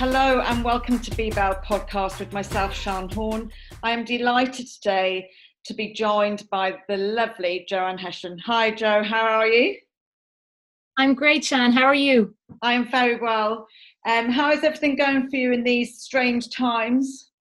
Hello and welcome to Bebelle podcast with myself, Sean Horn. I am delighted today to be joined by the lovely Joanne Hession. Hi, Jo. How are you? I'm great, Sean. How are you? I am very well. Um, how is everything going for you in these strange times?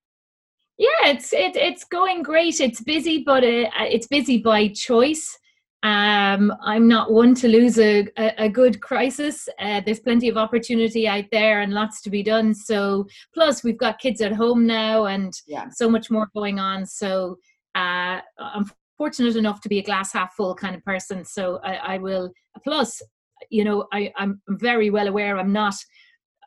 Yeah, it's it, it's going great. It's busy, but uh, it's busy by choice. Um, I'm not one to lose a, a, a good crisis. Uh, there's plenty of opportunity out there and lots to be done. So, plus we've got kids at home now and yeah. so much more going on. So, uh, I'm fortunate enough to be a glass half full kind of person. So, I, I will. Plus, you know, I, I'm very well aware I'm not.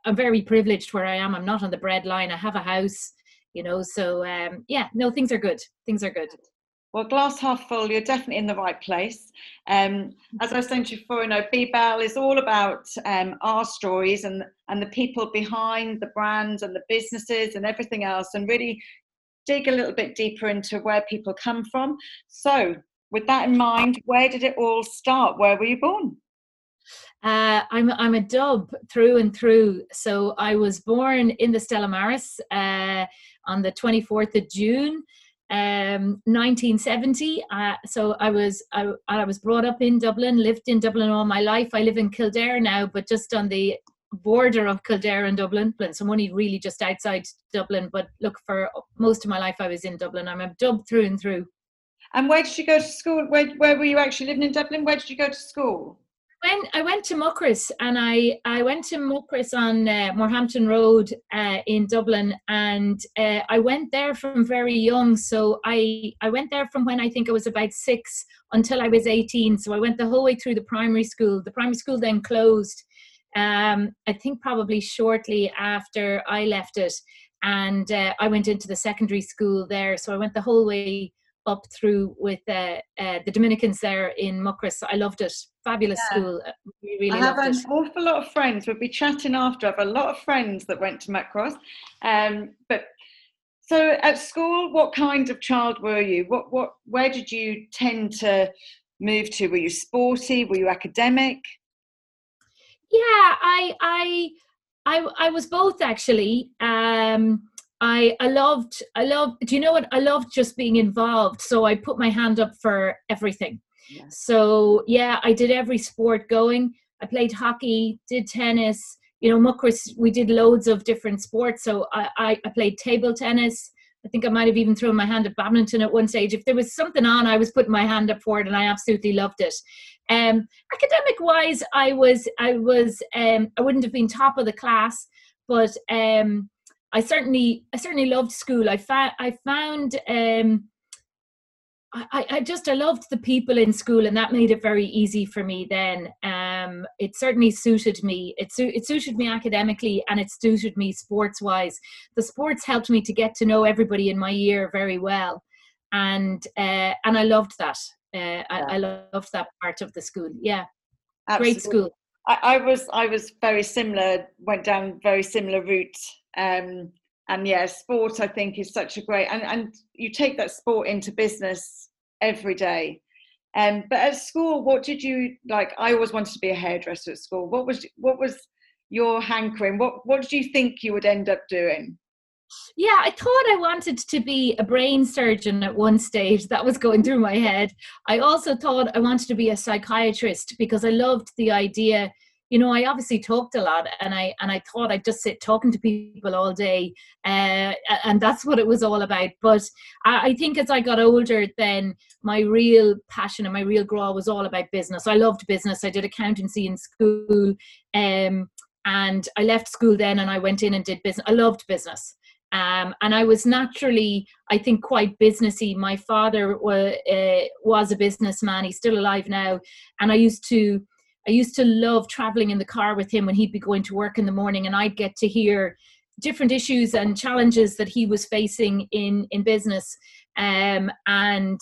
I'm very privileged where I am. I'm not on the bread line. I have a house, you know. So, um, yeah, no, things are good. Things are good. Well, glass half full, you're definitely in the right place. Um, as I was saying to you before, you know, Bebelle is all about um, our stories and, and the people behind the brands and the businesses and everything else, and really dig a little bit deeper into where people come from. So, with that in mind, where did it all start? Where were you born? Uh, I'm I'm a dub through and through. So I was born in the Stella Maris uh, on the 24th of June um, 1970. Uh, so I was I, I was brought up in Dublin, lived in Dublin all my life. I live in Kildare now, but just on the border of Kildare and Dublin. So I'm only really just outside Dublin. But look, for most of my life I was in Dublin. I'm a dub through and through. And where did you go to school? Where, where were you actually living in Dublin? Where did you go to school? Went I went to Muckross and I I went to Muckross on uh, Morehampton Road uh, in Dublin and uh, I went there from very young so I I went there from when I think I was about 6 until I was 18 so I went the whole way through the primary school. The primary school then closed um, I think probably shortly after I left it and uh, I went into the secondary school there so I went the whole way up through with uh, uh, the Dominicans there in Muckross. I loved it. Fabulous yeah. school. We really I have an it. awful lot of friends. We'll be chatting after. I have a lot of friends that went to Muckross. Um, but so at school, what kind of child were you? What what where did you tend to move to? Were you sporty? Were you academic? Yeah, I I I I was both actually. Um, I I loved I loved do you know what I loved just being involved so I put my hand up for everything. Yeah. So yeah, I did every sport going. I played hockey, did tennis, you know, Muckross, we did loads of different sports. So I, I, I played table tennis. I think I might have even thrown my hand at badminton at one stage. If there was something on, I was putting my hand up for it, and I absolutely loved it. Um, academic wise, I was I was um, I wouldn't have been top of the class, but um, I certainly I certainly loved school. I found I found um, I, I just I loved the people in school, and that made it very easy for me. Then um, it certainly suited me. It su- it suited me academically, and it suited me sports wise. The sports helped me to get to know everybody in my year very well, and uh, and I loved that. Uh, yeah. I, I loved that part of the school. Yeah, Absolutely. great school. I, I was I was very similar. Went down very similar route um, and yeah, sport I think is such a great and, and you take that sport into business every day. Um, but at school, what did you like? I always wanted to be a hairdresser at school. What was what was your hankering? What what did you think you would end up doing? Yeah, I thought I wanted to be a brain surgeon at one stage. That was going through my head. I also thought I wanted to be a psychiatrist because I loved the idea you know, I obviously talked a lot, and I and I thought I'd just sit talking to people all day, uh, and that's what it was all about. But I, I think as I got older, then my real passion and my real grow was all about business. I loved business. I did accountancy in school, um, and I left school then, and I went in and did business. I loved business. Um, and I was naturally, I think, quite businessy. My father was, uh, was a businessman. He's still alive now, and I used to I used to love traveling in the car with him when he'd be going to work in the morning, and I'd get to hear different issues and challenges that he was facing in in business. Um, and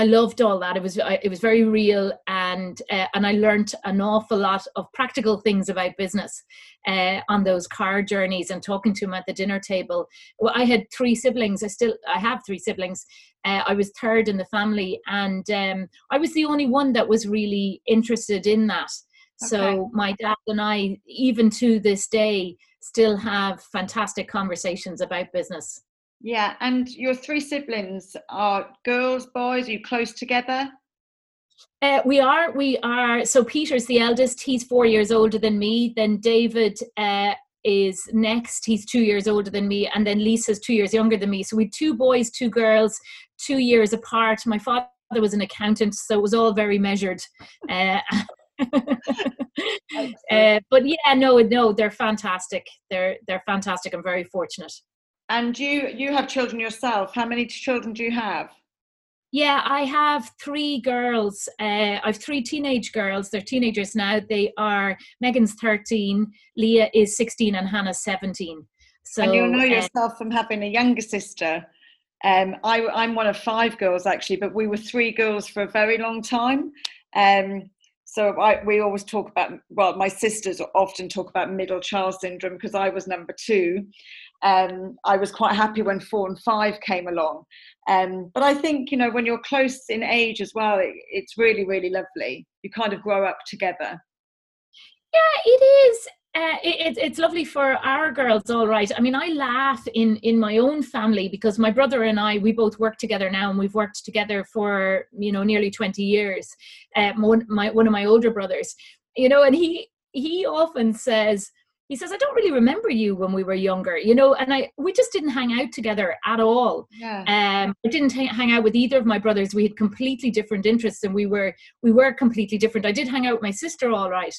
I loved all that. It was it was very real, and uh, and I learned an awful lot of practical things about business uh, on those car journeys and talking to him at the dinner table. Well, I had three siblings. I still I have three siblings. Uh, I was third in the family, and um, I was the only one that was really interested in that. Okay. So my dad and I, even to this day, still have fantastic conversations about business. Yeah, and your three siblings are girls, boys. Are you close together? Uh, we are. We are. So Peter's the eldest. He's four years older than me. Then David uh, is next. He's two years older than me, and then Lisa's two years younger than me. So we two boys, two girls, two years apart. My father was an accountant, so it was all very measured. Uh, uh, but yeah, no, no, they're fantastic. They're they're fantastic. I'm very fortunate. And you you have children yourself. How many children do you have? Yeah, I have three girls. Uh, I have three teenage girls. They're teenagers now. They are Megan's 13, Leah is 16, and Hannah's 17. So, and you know uh, yourself uh, from having a younger sister. Um, I, I'm one of five girls actually, but we were three girls for a very long time. Um, so I, we always talk about, well, my sisters often talk about middle child syndrome because I was number two. Um, I was quite happy when four and five came along. Um, but I think, you know, when you're close in age as well, it, it's really, really lovely. You kind of grow up together. Yeah, it is. Uh, it, it's lovely for our girls, all right. I mean, I laugh in in my own family because my brother and I we both work together now, and we've worked together for you know nearly twenty years. Uh, one my one of my older brothers, you know, and he he often says, he says, I don't really remember you when we were younger, you know, and I we just didn't hang out together at all. Yeah. Um, I didn't hang out with either of my brothers. We had completely different interests, and we were we were completely different. I did hang out with my sister, all right.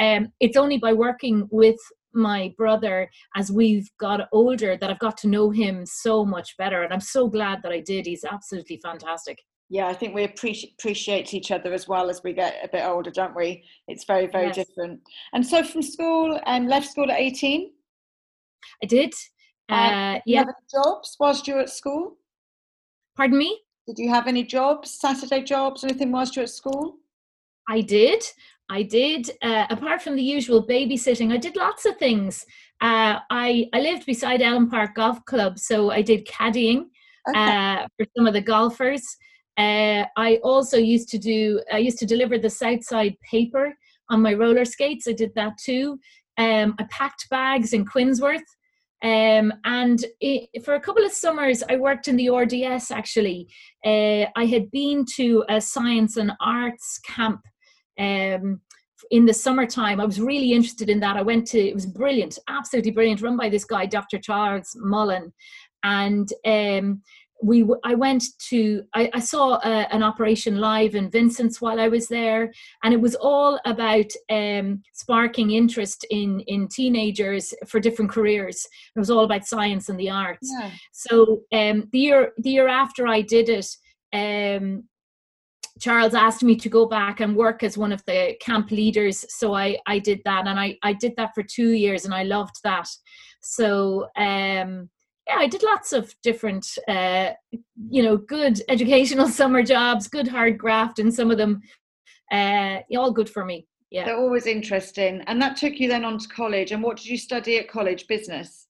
Um, it's only by working with my brother as we've got older that I've got to know him so much better, and I'm so glad that I did. He's absolutely fantastic yeah, I think we appreciate appreciate each other as well as we get a bit older, don't we? It's very, very yes. different. And so from school and um, left school at 18? I did. Uh, yeah. jobs whilst you were at school? Pardon me? Did you have any jobs, Saturday jobs, anything whilst you were at school? I did. I did. Uh, apart from the usual babysitting, I did lots of things. Uh, I I lived beside Elm Park Golf Club, so I did caddying okay. uh, for some of the golfers. Uh, I also used to do, I used to deliver the Southside paper on my roller skates. I did that too. Um, I packed bags in Quinsworth. Um, and it, for a couple of summers, I worked in the RDS actually. Uh, I had been to a science and arts camp um, in the summertime. I was really interested in that. I went to, it was brilliant, absolutely brilliant, run by this guy, Dr. Charles Mullen. And um, we I went to I, I saw a, an operation live in Vincent's while I was there, and it was all about um, sparking interest in in teenagers for different careers. It was all about science and the arts. Yeah. So um, the year the year after I did it. Um, Charles asked me to go back and work as one of the camp leaders, so I I did that, and I I did that for two years, and I loved that. So um, yeah, I did lots of different, uh, you know, good educational summer jobs, good hard graft, and some of them, uh, all good for me. Yeah, they're always interesting. And that took you then on to college. And what did you study at college? Business.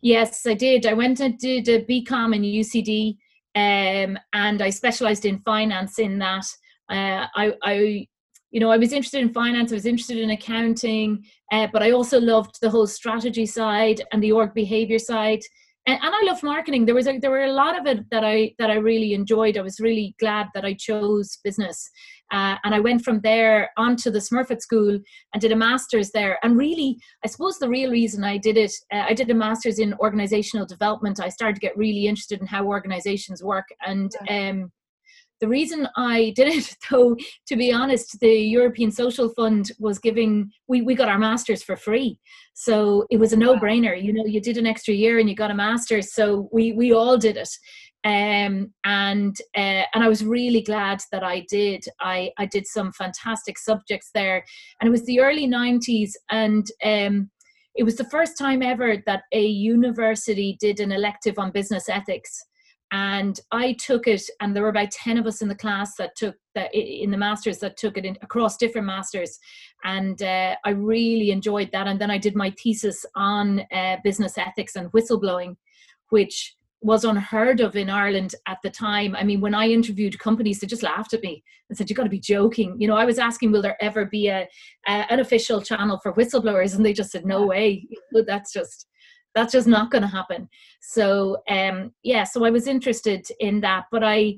Yes, I did. I went and did a BCom in UCD, um, and I specialised in finance in that. Uh, I, I you know, I was interested in finance, I was interested in accounting, uh, but I also loved the whole strategy side and the org behavior side and, and I love marketing. There was a, there were a lot of it that I that I really enjoyed. I was really glad that I chose business, uh, and I went from there onto the Smurfit School and did a master's there. And really, I suppose the real reason I did it, uh, I did a master's in organizational development. I started to get really interested in how organizations work, and um, the reason I did it, though, to be honest, the European Social Fund was giving, we, we got our master's for free. So it was a no brainer. You know, you did an extra year and you got a master's. So we, we all did it. Um, and uh, and I was really glad that I did. I, I did some fantastic subjects there. And it was the early 90s. And um, it was the first time ever that a university did an elective on business ethics and I took it, and there were about ten of us in the class that took that in the masters that took it in, across different masters, and uh, I really enjoyed that. And then I did my thesis on uh, business ethics and whistleblowing, which was unheard of in Ireland at the time. I mean, when I interviewed companies, they just laughed at me and said, "You've got to be joking." You know, I was asking, "Will there ever be a, a, an official channel for whistleblowers?" And they just said, "No way, that's just that's just not going to happen so um yeah so i was interested in that but i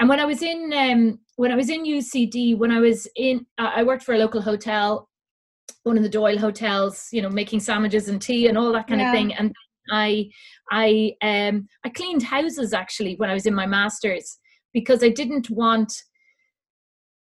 and when i was in um when i was in ucd when i was in i worked for a local hotel one of the doyle hotels you know making sandwiches and tea and all that kind yeah. of thing and i i um i cleaned houses actually when i was in my masters because i didn't want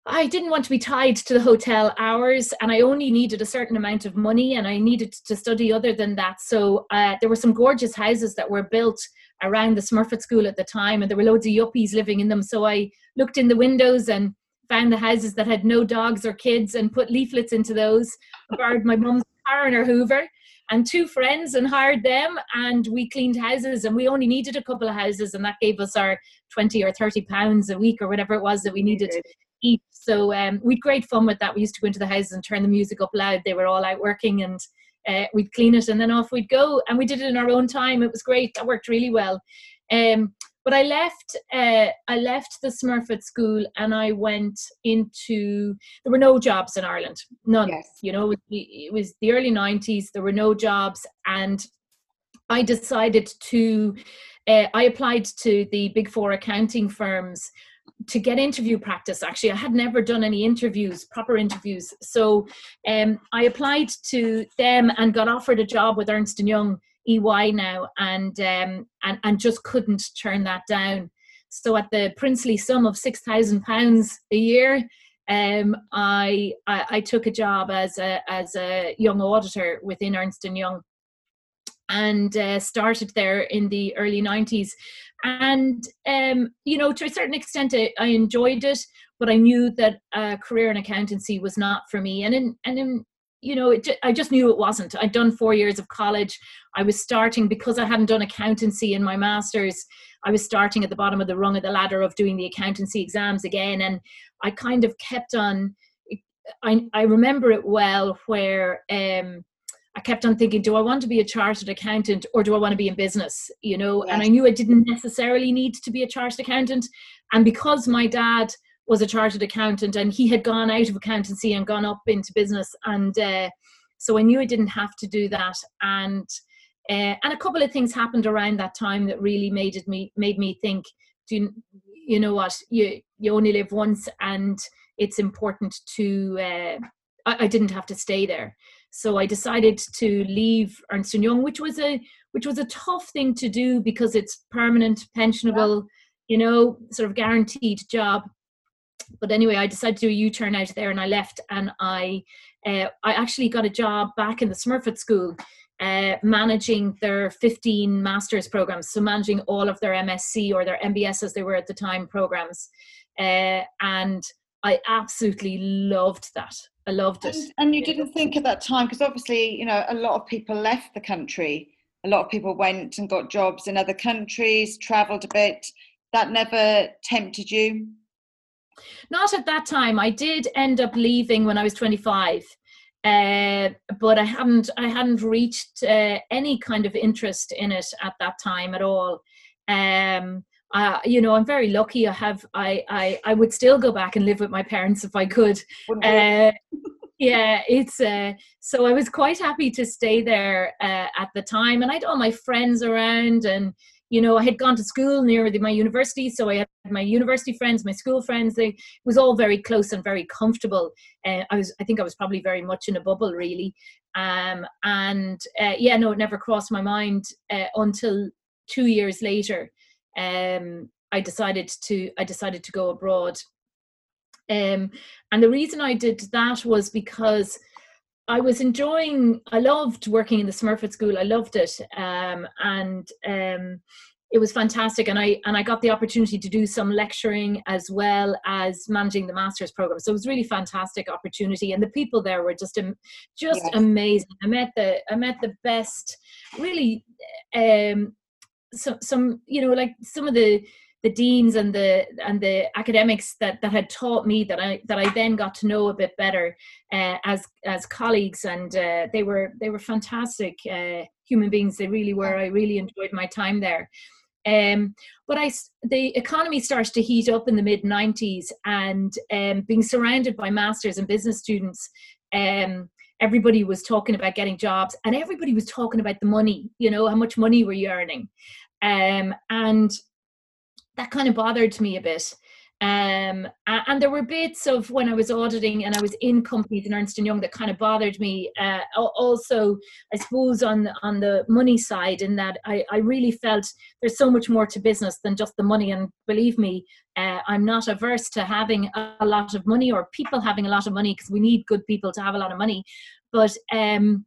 I didn't want to be tied to the hotel hours and I only needed a certain amount of money and I needed to study other than that. So uh, there were some gorgeous houses that were built around the Smurfit School at the time and there were loads of yuppies living in them. So I looked in the windows and found the houses that had no dogs or kids and put leaflets into those. Borrowed my mum's car and her Hoover and two friends and hired them and we cleaned houses and we only needed a couple of houses and that gave us our 20 or 30 pounds a week or whatever it was that we needed eat. So um, we'd great fun with that. We used to go into the houses and turn the music up loud. They were all out working and uh, we'd clean it and then off we'd go. And we did it in our own time. It was great. That worked really well. Um, but I left. Uh, I left the Smurfit school and I went into. There were no jobs in Ireland. None. Yes. You know, it was the early '90s. There were no jobs, and I decided to. Uh, I applied to the big four accounting firms to get interview practice actually. I had never done any interviews proper interviews. So um, i applied to them and got offered a job with ernst & young ey now and um, and, and just couldn't turn that down. So at the princely sum of six thousand pounds a year um, I, I, I took a job as a as a young auditor within Ernst Young, and uh, started there in the early 90s and um, you know to a certain extent I, I, enjoyed it but i knew that a career in accountancy was not for me. And in and in you know it, i just knew it wasn't. I'd done four years of college. I was starting because i hadn't done accountancy in my masters i was starting at the bottom of the rung of the ladder of doing the accountancy exams again. And i kind of kept on i, I remember it well where um, I kept on thinking, do I want to be a chartered accountant or do I want to be in business? You know, yes. and I knew I didn't necessarily need to be a chartered accountant. And because my dad was a chartered accountant and he had gone out of accountancy and gone up into business, and uh, so I knew I didn't have to do that. And uh, and a couple of things happened around that time that really made it me made me think, do you, you know what you you only live once, and it's important to. Uh, I, I didn't have to stay there. So I decided to leave Ernst & Young, which was a which was a tough thing to do because it's permanent, pensionable, yeah. you know, sort of guaranteed job. But anyway, I decided to do a U-turn out there, and I left, and I uh, I actually got a job back in the Smurfit School. Uh, managing their 15 master's programs, so managing all of their MSc or their MBS as they were at the time programs. Uh, and I absolutely loved that. I loved it. And, and you didn't think at that time, because obviously, you know, a lot of people left the country. A lot of people went and got jobs in other countries, travelled a bit. That never tempted you? Not at that time. I did end up leaving when I was 25. Uh, but I hadn't I hadn't reached uh, any kind of interest in it at that time at all. Um, uh, you know, I'm very lucky. I have, I, I, I would still go back and live with my parents if I could. Uh, yeah, it's uh, so I was quite happy to stay there uh, at the time, and I had all my friends around, and you know, I had gone to school near the, my university, so I had my university friends, my school friends. They it was all very close and very comfortable. Uh, I was, I think, I was probably very much in a bubble, really. Um, and uh, yeah, no, it never crossed my mind uh, until two years later um, I decided to I decided to go abroad. Um, and the reason I did that was because I was enjoying. I loved working in the Smurfit School. I loved it, um, and um, it was fantastic. And I and I got the opportunity to do some lecturing as well as managing the master's program. So it was really fantastic opportunity. And the people there were just just yes. amazing. I met the I met the best, really um, some some you know like some of the the deans and the and the academics that that had taught me that I that I then got to know a bit better uh, as as colleagues. And uh, they were they were fantastic uh, human beings. They really were. I really enjoyed my time there. Um, but I the economy starts to heat up in the mid 90s and um, being surrounded by masters and business students um, everybody was talking about getting jobs. And everybody was talking about the money you know how much money were you earning um, and that kind of bothered me a bit um, and there were bits of when I was auditing and I was in companies in Ernst and Young that kind of bothered me. Uh, also, I suppose on on the money side, in that I, I really felt there's so much more to business than just the money. And believe me, uh, I'm not averse to having a lot of money or people having a lot of money because we need good people to have a lot of money. But um,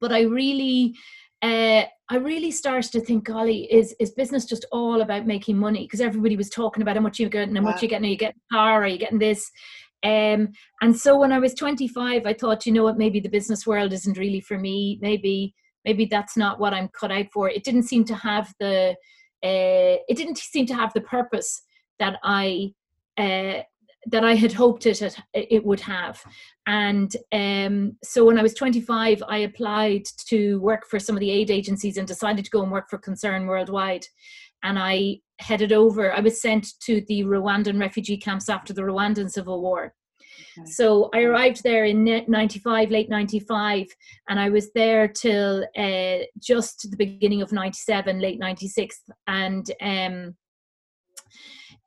but I really uh, I really started to think, golly, is is business just all about making money? Because everybody was talking about how much you're getting, how much you're getting, are you getting a car, are you getting this? Um, and so when I was 25, I thought, you know what, maybe the business world isn't really for me. Maybe maybe that's not what I'm cut out for. It didn't seem to have the uh, it didn't seem to have the purpose that I uh, that I had hoped it it would have. And um, so when I was 25, I applied to work for some of the aid agencies and decided to go and work for Concern Worldwide. And I headed over, I was sent to the Rwandan refugee camps after the Rwandan Civil War. Okay. So I arrived there in 95, late 95, and I was there till uh, just the beginning of 97, late 96. And um,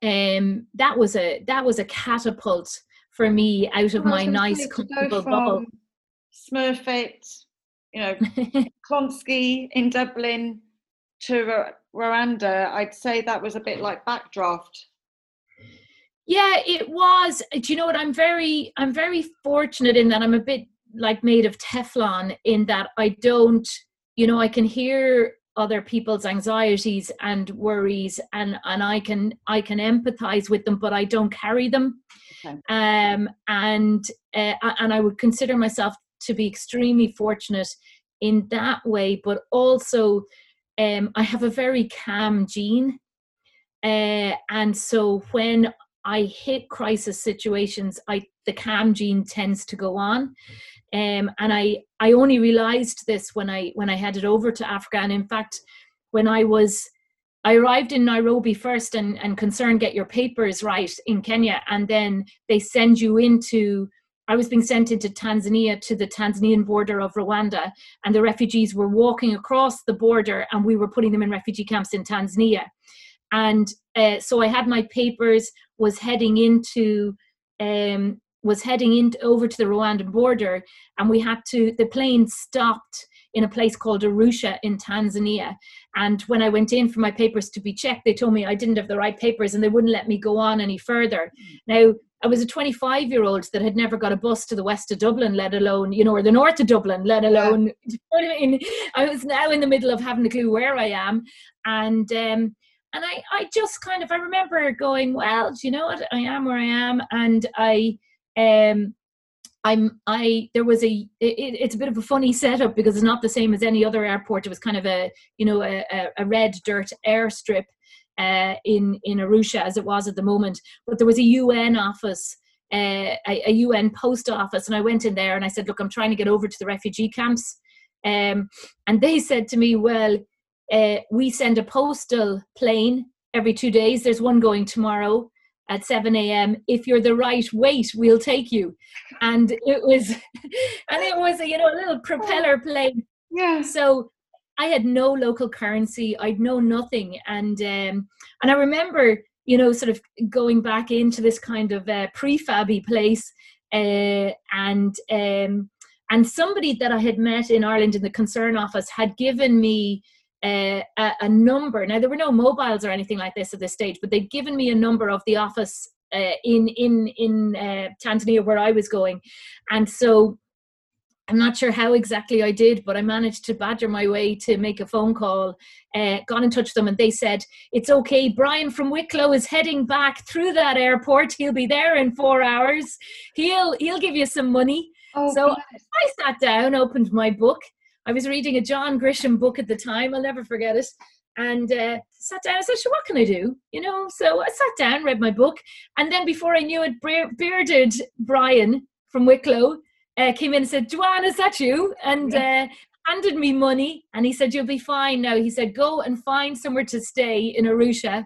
um, that was a that was a catapult for me out of my nice comfortable bubble. Smurfit, you know, Clonskeagh in Dublin to Rwanda, I'd say that was a bit like backdraft. Yeah, it was. Do you know what? I'm very, I'm very fortunate in that I'm a bit like made of Teflon in that I don't, you know, I can hear other people's anxieties and worries and and i can i can empathize with them but i don't carry them. Okay. um and uh, and i would consider myself to be extremely fortunate in that way but also um i have a very calm gene. Uh, and so when i hit crisis situations i the calm gene tends to go on um, and I I only realized this when I when I headed over to Africa. And in fact, when I was I arrived in Nairobi first and, and concerned get your papers right in Kenya, and then they send you into I was being sent into Tanzania to the Tanzanian border of Rwanda, and the refugees were walking across the border, and we were putting them in refugee camps in Tanzania. And uh, so I had my papers, was heading into um, was heading in over to the Rwandan border, and we had to. The plane stopped in a place called Arusha in Tanzania. And when I went in for my papers to be checked, they told me I didn't have the right papers and they wouldn't let me go on any further. Now, I was a 25 year old that had never got a bus to the west of Dublin, let alone, you know, or the north of Dublin, let alone, yeah. I mean? I was now in the middle of having a clue where I am. And, um, and I, I just kind of, I remember going, well, do you know what? I am where I am. And I, um, I'm I there was a it, it's a bit of a funny setup because it's not the same as any other airport. It was kind of a you know a, a red dirt airstrip uh, in in Arusha as it was at the moment. But there was a UN office, uh, a, a, UN post office, and I went in there and I said, look, I'm trying to get over to the refugee camps, um, and they said to me, well, uh, we send a postal plane every two days. There's one going tomorrow at 7 a.m. If you're the right weight, we'll take you. And it was, and it was you know, a little propeller plane. Yeah. So I had no local currency. I'd know nothing. And, um, and I remember, you know, sort of going back into this kind of uh, prefabby place uh, and, um, and somebody that I had met in Ireland in the concern office had given me a, a, number. Now there were no mobiles or anything like this at this stage, but they'd given me a number of the office uh, in in in uh, Tanzania where I was going, and so I'm not sure how exactly I did, but I managed to badger my way to make a phone call. Uh, got in touch with them, and they said it's okay. Brian from Wicklow is heading back through that airport. He'll be there in four hours. He'll he'll give you some money. Oh, so I sat down, opened my book, I was reading a John Grisham book at the time. I'll never forget it. And uh, sat down. I said, "Sure, what can I do?" You know. So I sat down, read my book, and then before I knew it, bearded Brian from Wicklow uh, came in and said, "Joanne, is that you?" And uh, handed me money, and he said, "You'll be fine now." He said, "Go and find somewhere to stay in Arusha,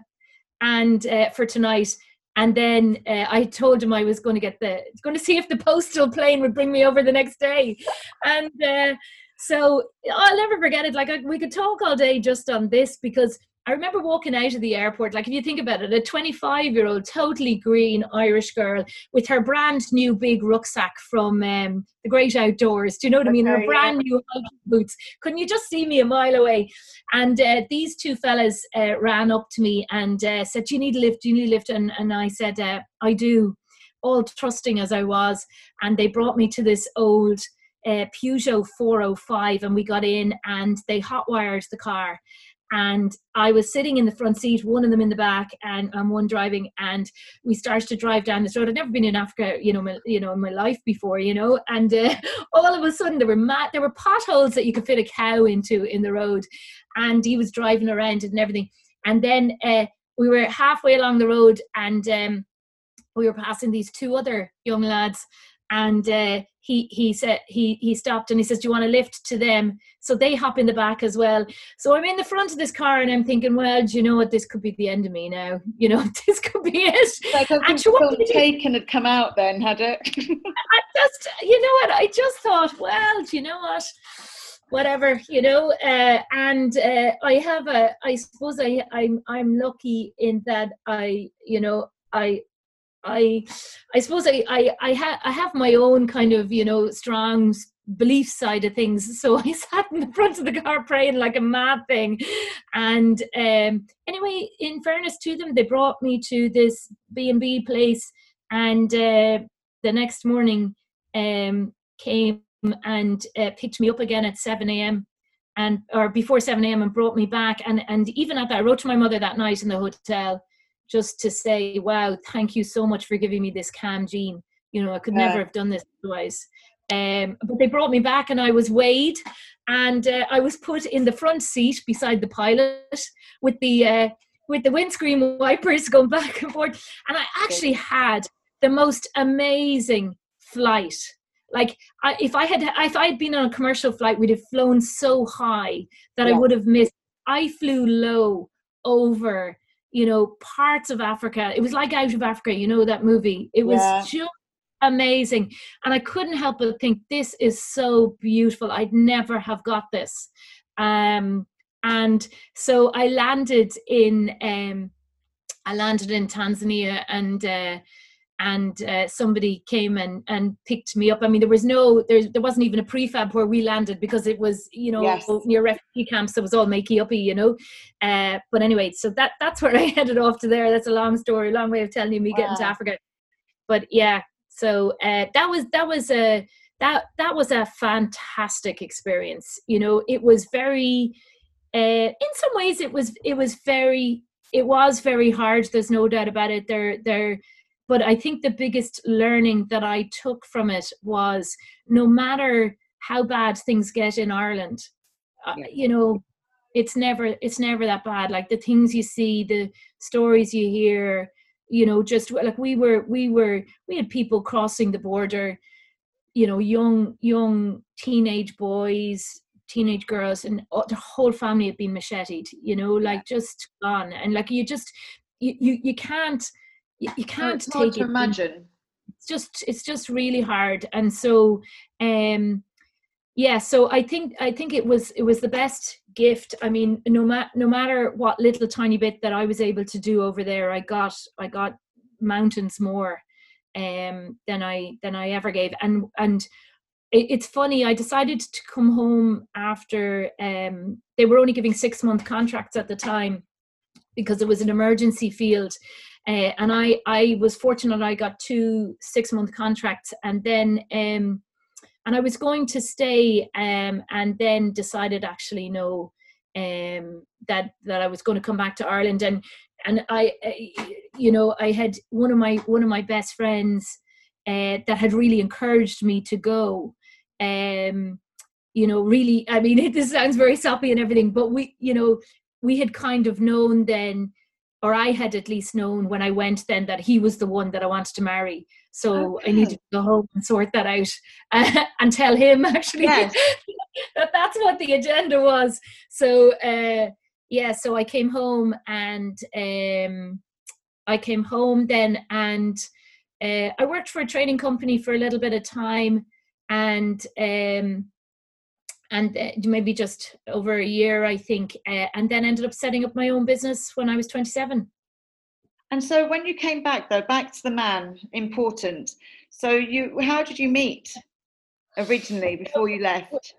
and uh, for tonight." and then uh, I told him I was going to get the going to see if the postal plane would bring me over the next day, and uh, so I'll never forget it. Like I, we could talk all day just on this because I remember walking out of the airport, like if you think about it, a 25 year old, totally green Irish girl with her brand new big rucksack from um, the great outdoors. Do you know what I mean? Her brand new boots. Couldn't you just see me a mile away? And uh, these two fellas uh, ran up to me and uh, said, Do you need a lift? Do you need a lift? And, and I said, uh, I do, all trusting as I was. And they brought me to this old uh, Peugeot 405 and we got in and they hotwired the car and I was sitting in the front seat, one of them in the back, and, and one driving. And we started to drive down this road. I'd never been in Africa, you know, my, you know, in my life before, you know. And uh, all of a sudden, there were mat, there were potholes that you could fit a cow into in the road, and he was driving around and everything. And then uh, we were halfway along the road, and um, we were passing these two other young lads, and uh, he he said he he stopped and he says, "Do you want to lift to them?" So they hop in the back as well. So I'm in the front of this car and I'm thinking, well, do you know what? This could be the end of me now. You know, this could be it. Like and she wasn't taken had come out then, had it? I just, you know what? I just thought, well, do you know what? Whatever, you know. Uh, and uh, I have a, I suppose I, I'm, I'm lucky in that I, you know, I I I suppose I I I, ha- I have my own kind of you know strong belief side of things. So I sat in the front of the car praying like a mad thing. And um, anyway, in fairness to them, they brought me to this B and B place, and uh, the next morning um, came and uh, picked me up again at seven a.m. and or before seven a.m. and brought me back. And and even at that, I wrote to my mother that night in the hotel just to say, wow, thank you so much for giving me this calm gene. You know, I could yeah. never have done this otherwise. Um, but they brought me back and I was weighed and uh, I was put in the front seat beside the pilot with the uh, with the windscreen wipers going back and forth. And I actually had the most amazing flight. Like I, if I had if I had been on a commercial flight, we'd have flown so high that yeah. I would have missed. I flew low over you know, parts of Africa. It was like Out of Africa, you know, that movie. It was yeah. just amazing. And I couldn't help but think, this is so beautiful. I'd never have got this. Um, and so I landed in, um, I landed in Tanzania and, uh, and uh, somebody came and, and picked me up. I mean, there was no, there, there wasn't even a prefab where we landed because it was, you know, yes. near refugee camps. So it was all makey uppy, you know. Uh, but anyway, so that that's where I headed off to there. That's a long story, long way of telling you me wow. getting to Africa. But yeah, so uh, that was that was a that that was a fantastic experience. You know, it was very. Uh, in some ways, it was it was very it was very hard. There's no doubt about it. There there but I think the biggest learning that I took from it was no matter how bad things get in Ireland, uh, you know, it's never it's never that bad. Like the things you see, the stories you hear, you know, just like we were we were we had people crossing the border, you know, young young teenage boys, teenage girls, and the whole family had been macheted. You know, like just gone, and like you just you you, you can't you, you can't take it. imagine. It's just it's just really hard, and so um, yeah. So I think I think it was it was the best gift. I mean, no matter no matter what little tiny bit that I was able to do over there, I got I got mountains more um, than I than I ever gave, and and it's funny i decided to come home after um, they were only giving six month contracts at the time because it was an emergency field uh, and I, I was fortunate I got two six month contracts and then um, and I was going to stay um, and then decided actually no um, that that I was going to come back to Ireland. And and I uh, you know I had one of my one of my best friends uh, that had really encouraged me to go um, you know really I mean it, this sounds very soppy and everything but we you know we had kind of known then or I had at least known when I went then that he was the one that I wanted to marry. So okay. I needed to go home and sort that out uh, and tell him actually yes. that that's what the agenda was. So uh, yeah, so I came home and um, I came home then and uh, I worked for a training company for a little bit of time and um, and uh, maybe just over a year, I think, uh, and then ended up setting up my own business when I was 27. And so, when you came back, though, back to the man, important. So, you, how did you meet originally before you left?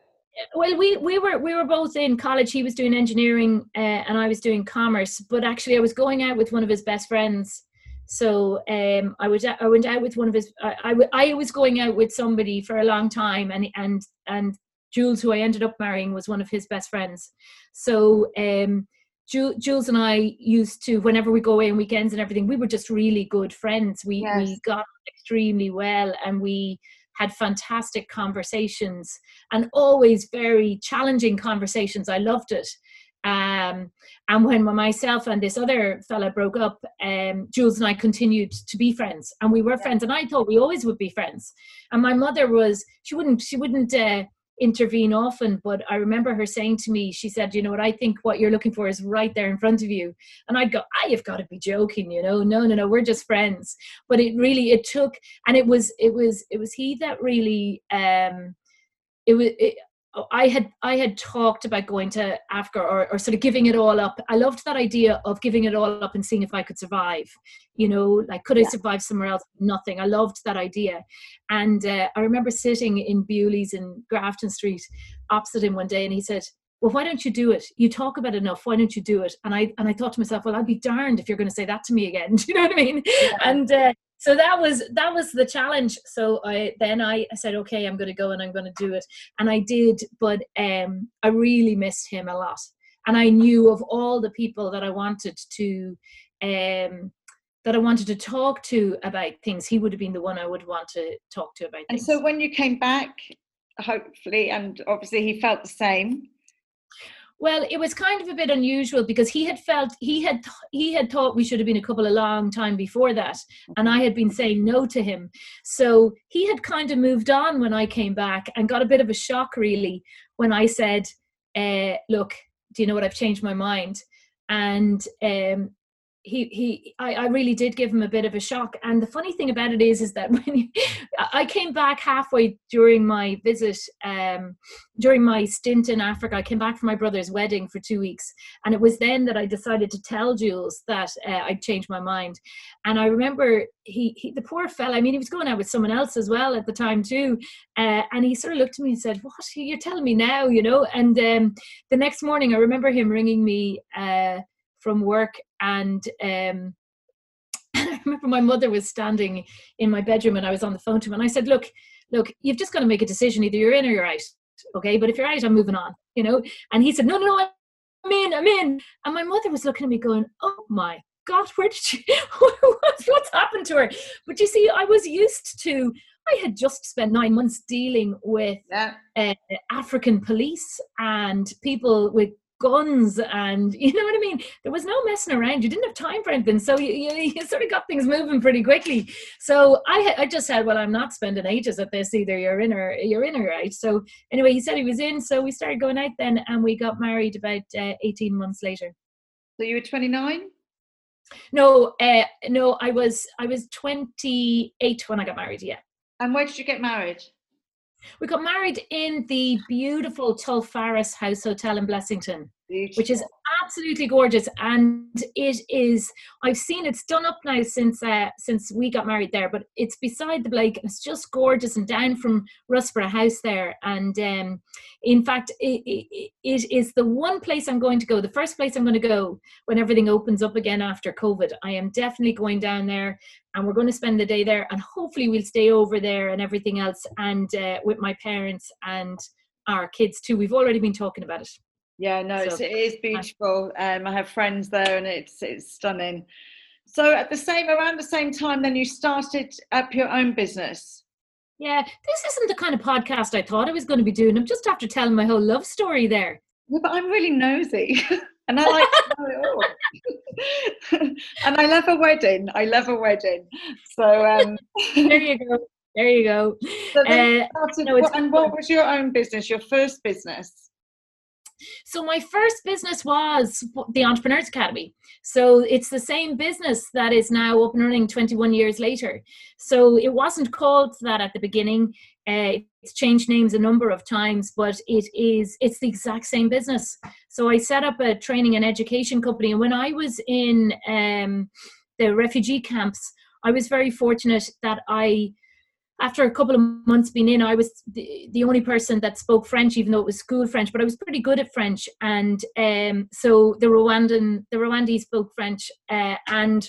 Well, we we were we were both in college. He was doing engineering, uh, and I was doing commerce. But actually, I was going out with one of his best friends. So um, I was I went out with one of his. I, I, I was going out with somebody for a long time, and and and Jules, who I ended up marrying, was one of his best friends. So um, Jules and I used to, whenever we go away on weekends and everything, we were just really good friends. We yes. we got extremely well, and we had fantastic conversations and always very challenging conversations. I loved it. Um, and when myself and this other fella broke up, um, Jules and I continued to be friends, and we were yeah. friends. And I thought we always would be friends. And my mother was she wouldn't she wouldn't uh, intervene often, but I remember her saying to me, she said, you know what, I think what you're looking for is right there in front of you. And I'd go, I have got to be joking, you know, no, no, no, we're just friends. But it really, it took, and it was, it was, it was he that really, um, it was, it, I had I had talked about going to Africa or, or sort of giving it all up. I loved that idea of giving it all up and seeing if I could survive. You know, like could I survive somewhere else? Nothing. I loved that idea. And uh, I remember sitting in Bewley's in Grafton Street opposite him one day, and he said, "Well, why don't you do it? You talk about it enough. Why don't you do it?" And I and I thought to myself, "Well, I'd be darned if you're going to say that to me again." do you know what I mean? Yeah. And uh, so that was that was the challenge so i then i said okay i'm going to go and i'm going to do it and i did but um i really missed him a lot and i knew of all the people that i wanted to um that I wanted to talk to about things, he would have been the one I would want to talk to about. Things. And so when you came back, hopefully, and obviously he felt the same. Well, it was kind of a bit unusual because he had felt he had he had thought we should have been a couple a long time before that, and I had been saying no to him. So he had kind of moved on when I came back and got a bit of a shock really when I said, uh, "Look, do you know what? I've changed my mind." And um, he he I, I really did give him a bit of a shock. And the funny thing about it is is that when he, i came back halfway during my visit um during my stint in africa i came back for my brother's wedding for two weeks. And it was then that i decided to tell jules that uh, i'd changed my mind. And i remember he, he the poor fella i mean he was going out with someone else as well at the time too uh, and he sort of looked at me and said what you're telling me now? you know? And um the next morning i remember him ringing me uh from work and um, I remember my mother was standing in my bedroom and I was on the phone to him and I said, look, look, you've just got to make a decision. Either you're in or you're out. Okay. But if you're out, I'm moving on, you know? And he said, no, no, no, I'm in, I'm in. And my mother was looking at me going, oh my God, where did what's, what's happened to her? But you see, I was used to, I had just spent nine months dealing with yeah. uh, African police and people with guns and you know what I mean? There was no messing around. You didn't have time for anything. So you, you, you sort of got things moving pretty quickly. So I, I just said, well, I'm not spending ages at this either. You're in or you're in or out. So anyway, he said he was in. So we started going out then and we got married about uh, 18 months later. So you were 29? No, uh, no, I was, I was 28 when I got married. Yeah. And where did you get married? We got married in the beautiful Tulfarris House Hotel in Blessington, Beautiful. which is absolutely gorgeous. And it is, I've seen it's done up now since uh, since we got married there, but it's beside the Blake. It's just gorgeous and down from Russborough House there. And um, in fact, it, it, it is the one place I'm going to go, the first place I'm going to go when everything opens up again after COVID. I am definitely going down there and we're going to spend the day there and hopefully we'll stay over there and everything else and uh, with my parents and our kids too we've already been talking about it yeah no so, it is beautiful um, i have friends there and it's it's stunning so at the same around the same time then you started up your own business yeah this isn't the kind of podcast i thought i was going to be doing i'm just after telling my whole love story there yeah, but i'm really nosy and I like to know it all. and I love a wedding. I love a wedding. So um, there you go. There you go. So uh, started, no, and what was your own business? Your first business? So my first business was the Entrepreneurs Academy. So it's the same business that is now up and running 21 years later. So it wasn't called that at the beginning. Uh, it's changed names a number of times, but it is it's the exact same business. So I set up a training and education company, and when I was in um, the refugee camps, I was very fortunate that I after a couple of months being in, I was the, the only person that spoke French, even though it was school French. But I was pretty good at French, and um, so the Rwandan, the Rwandese spoke French, uh, and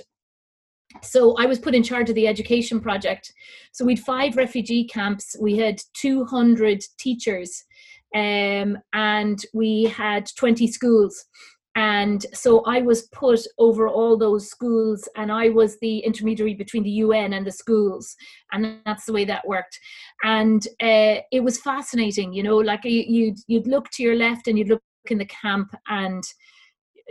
so I was put in charge of the education project. So we'd five refugee camps. We had 200 teachers, um, and we had 20 schools and so i was put over all those schools and i was the intermediary between the un and the schools and that's the way that worked. And uh, it was fascinating you know like you'd you'd look to your left and you'd look in the camp and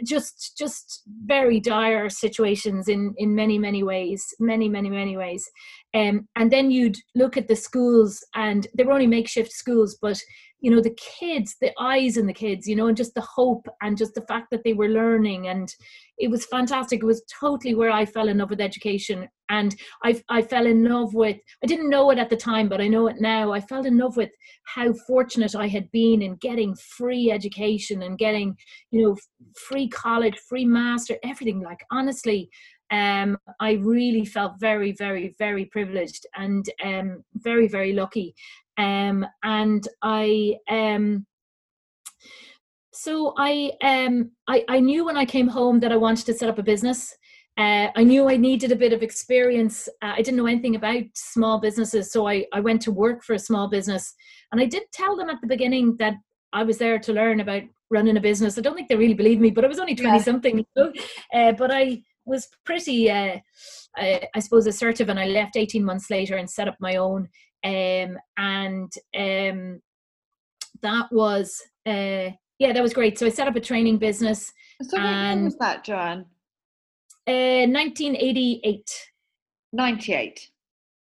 just just very dire situations in in many many ways many many many ways. Um, and then you'd look at the schools and they were only makeshift schools but you know the kids the eyes in the kids you know and just the hope and just the fact that they were learning. And it was fantastic. It was totally where i fell in love with education. And i i fell in love with i didn't know it at the time but i know it now. I fell in love with how fortunate i had been in getting free education and getting you know free college free master everything. Like honestly um, I really felt very, very, very privileged and um, very, very lucky um, and I um, so I um I, I knew when I came home that I wanted to set up a business. Uh, I knew I needed a bit of experience. Uh, I didn't know anything about small businesses, so I, I went to work for a small business. And I did tell them at the beginning that I was there to learn about running a business. I don't think they really believed me, but I was only 20 yeah. something. You know? uh, but I was pretty, uh, I, I suppose, assertive and I left 18 months later and set up my own um, and um, that was uh, yeah, that was great. So I set up a training business. So when was that, Joanne? Uh, 1988. 98.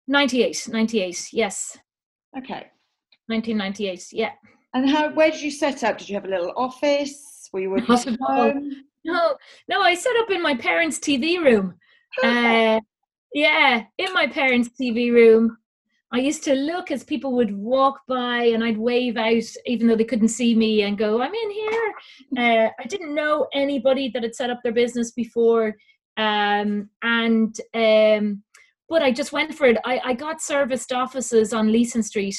98, 98, yes. Okay. 1998, yeah. And how? Where did you set up? Did you have a little office? Were you working from home? No, no. I set up in my parents' TV room. Uh, yeah, in my parents' TV room. I used to look as people would walk by and I'd wave out, even though they couldn't see me, and go, I'm in here. Uh, I didn't know anybody that had set up their business before. Um, and, um, but I just went for it. I, I got serviced offices on Leeson Street.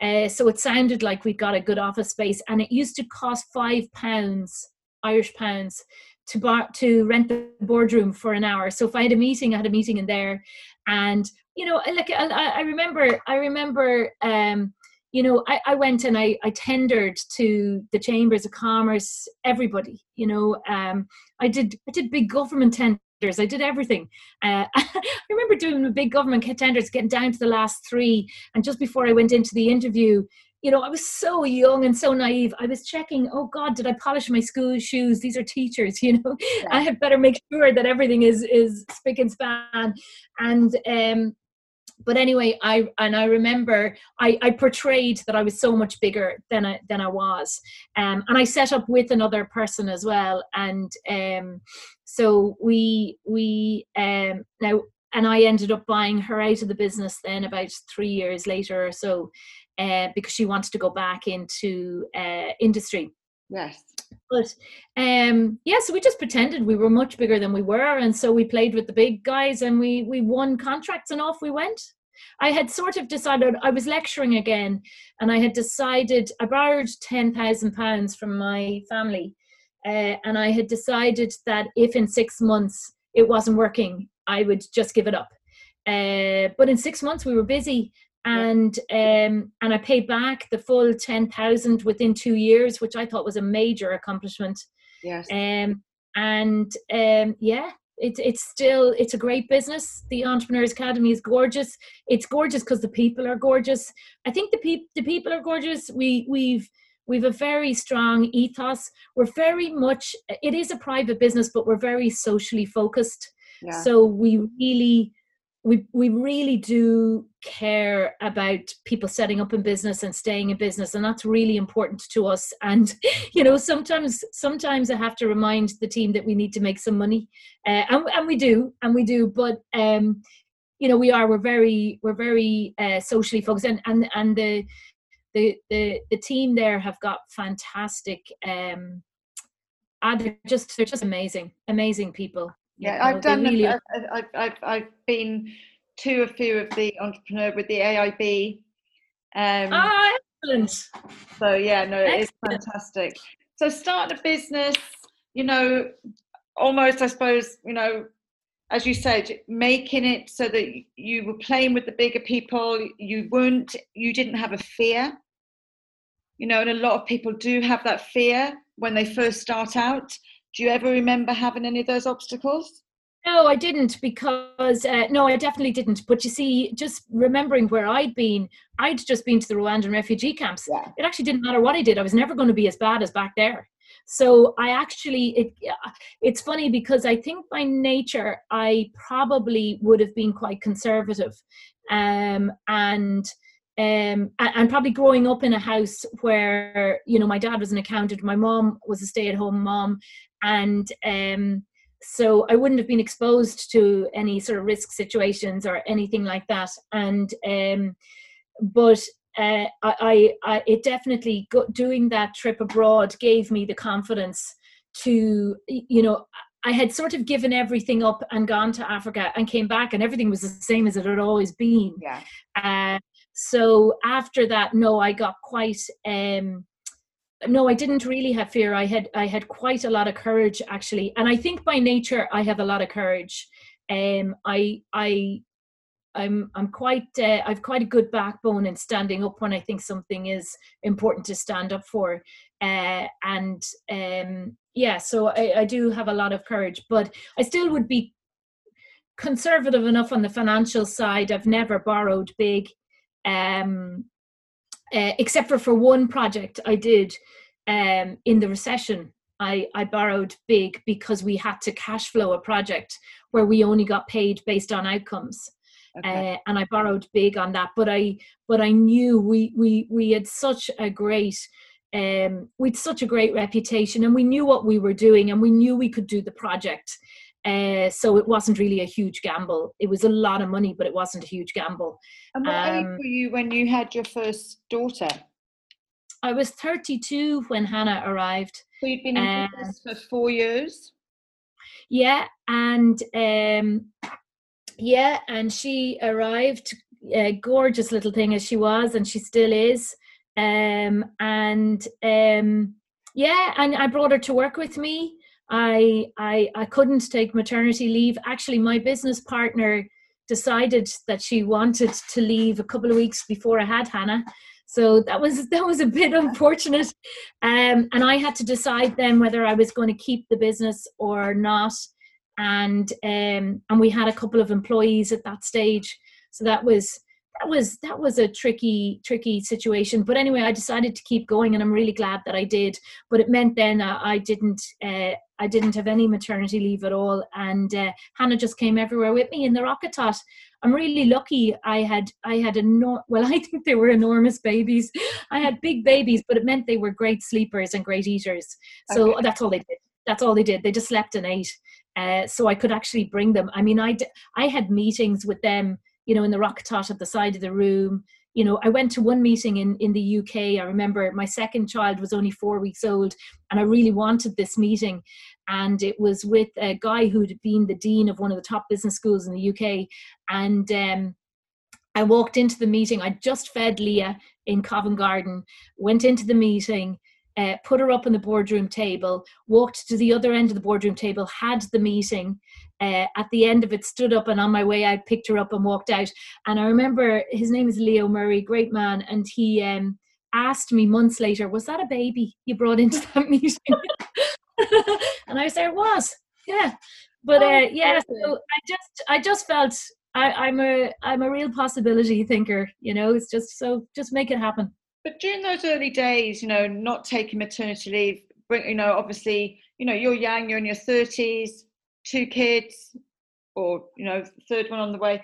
Uh, so it sounded like we got a good office space, and it used to cost five pounds, Irish pounds, to bar- to rent the boardroom for an hour. So if I had a meeting, I had a meeting in there, and you know, like I, I remember, I remember, um, you know, I, I went and I, I tendered to the chambers of commerce, everybody. You know, um, I did I did big government tenders. I did everything. Uh, I remember doing the big government tenders, getting down to the last three, and just before I went into the interview, you know, I was so young and so naive. I was checking, oh God, did I polish my school shoes? These are teachers, you know. Yeah. I had better make sure that everything is is spick and span. And um, but anyway, I and I remember I, I portrayed that I was so much bigger than I than I was, um, and I set up with another person as well, and um, so we we um now and I ended up buying her out of the business then about three years later or so, uh, because she wanted to go back into uh, industry. Yes. But um, yeah, so we just pretended we were much bigger than we were, and so we played with the big guys, and we we won contracts, and off we went. I had sort of decided I was lecturing again, and I had decided I borrowed ten thousand pounds from my family, uh, and I had decided that if in six months it wasn't working, I would just give it up. Uh, but in six months we were busy, and um, and I paid back the full ten thousand within two years, which I thought was a major accomplishment. Yes. Um, and um, yeah, it's it's still it's a great business. The Entrepreneurs Academy is gorgeous. It's gorgeous because the people are gorgeous. I think the people the people are gorgeous. We we've we've a very strong ethos. We're very much it is a private business, but we're very socially focused. So we really we we really do care about people setting up in business and staying in business and that's really important to us. And you know sometimes sometimes i have to remind the team that we need to make some money uh, and, and we do and we do but um you know we are we're very we're very uh, socially focused and and and the the the the team there have got fantastic um they're just they're just amazing amazing people yeah, I've done. Really I've, I've, I've, I've been to a few of the entrepreneur with the AIB. Um, ah, excellent. So yeah, no, it is fantastic. So start a business, you know, almost I suppose, you know, as you said, making it so that you were playing with the bigger people, you weren't, you didn't have a fear. You know, and a lot of people do have that fear when they first start out. Do you ever remember having any of those obstacles? No, I didn't because uh, no, I definitely didn't. But you see, just remembering where I'd been, I'd just been to the Rwandan refugee camps. Yeah. It actually didn't matter what I did; I was never going to be as bad as back there. So I actually, it, it's funny because I think by nature I probably would have been quite conservative, um, and um, and probably growing up in a house where you know my dad was an accountant, my mom was a stay-at-home mom, and um, so I wouldn't have been exposed to any sort of risk situations or anything like that. And um, but uh, I, I, it definitely go, doing that trip abroad gave me the confidence to, you know, I had sort of given everything up and gone to Africa and came back, and everything was the same as it had always been. Yeah. Uh, so after that, no, I got quite. Um, no i didn't really have fear. I had i had quite a lot of courage actually. And i think by nature i have a lot of courage. Um i i i'm i'm quite uh, i've quite a good backbone in standing up when i think something is important to stand up for. Uh and um yeah so I, I do have a lot of courage but i still would be conservative enough on the financial side. I've never borrowed big. Um uh, except for for one project I did um, in the recession. I, I borrowed big because we had to cash flow a project where we only got paid based on outcomes. Okay. Uh, and I borrowed big on that, but I but I knew we we we had such a great um, we'd such a great reputation, and we knew what we were doing, and we knew we could do the project. Uh, so it wasn't really a huge gamble. It was a lot of money, but it wasn't a huge gamble. And what um, age were you when you had your first daughter? I was 32 when Hannah arrived. So you'd been in um, business for four years. Yeah, and um, yeah, and she arrived, a gorgeous little thing as she was, and she still is. Um, and um, yeah, and I brought her to work with me I, I I couldn't take maternity leave. Actually, my business partner decided that she wanted to leave a couple of weeks before I had Hannah. So that was that was a bit unfortunate, um, and I had to decide then whether I was going to keep the business or not. And um, and we had a couple of employees at that stage, so that was that was that was a tricky tricky situation but anyway i decided to keep going and i'm really glad that i did but it meant then uh, i didn't uh, i didn't have any maternity leave at all and uh, hannah just came everywhere with me in the rocket tot. I'm really lucky i had i had a no- well i think they were enormous babies. I had big babies but it meant they were great sleepers and great eaters. So okay. that's all they did. That's all they did. They just slept and ate uh, so i could actually bring them. I mean i d- I had meetings with them you know, in the rock tot at the side of the room. You know, I went to one meeting in, in the UK. I remember my second child was only four weeks old, and I really wanted this meeting. And it was with a guy who'd been the dean of one of the top business schools in the UK. And um, I walked into the meeting. I just fed Leah in Covent Garden, went into the meeting, uh, put her up on the boardroom table, walked to the other end of the boardroom table, had the meeting. Uh, at the end of it, stood up, and on my way out, picked her up and walked out. And I remember his name is Leo Murray, great man, and he um, asked me months later, "Was that a baby you brought into that meeting?" and I said, "It was, yeah." But oh, uh, yeah, so I just, I just felt I, I'm a, I'm a real possibility thinker. You know, it's just so, just make it happen. But during those early days, you know, not taking maternity leave, you know, obviously, you know, you're young, you're in your 30s, two kids, or, you know, third one on the way.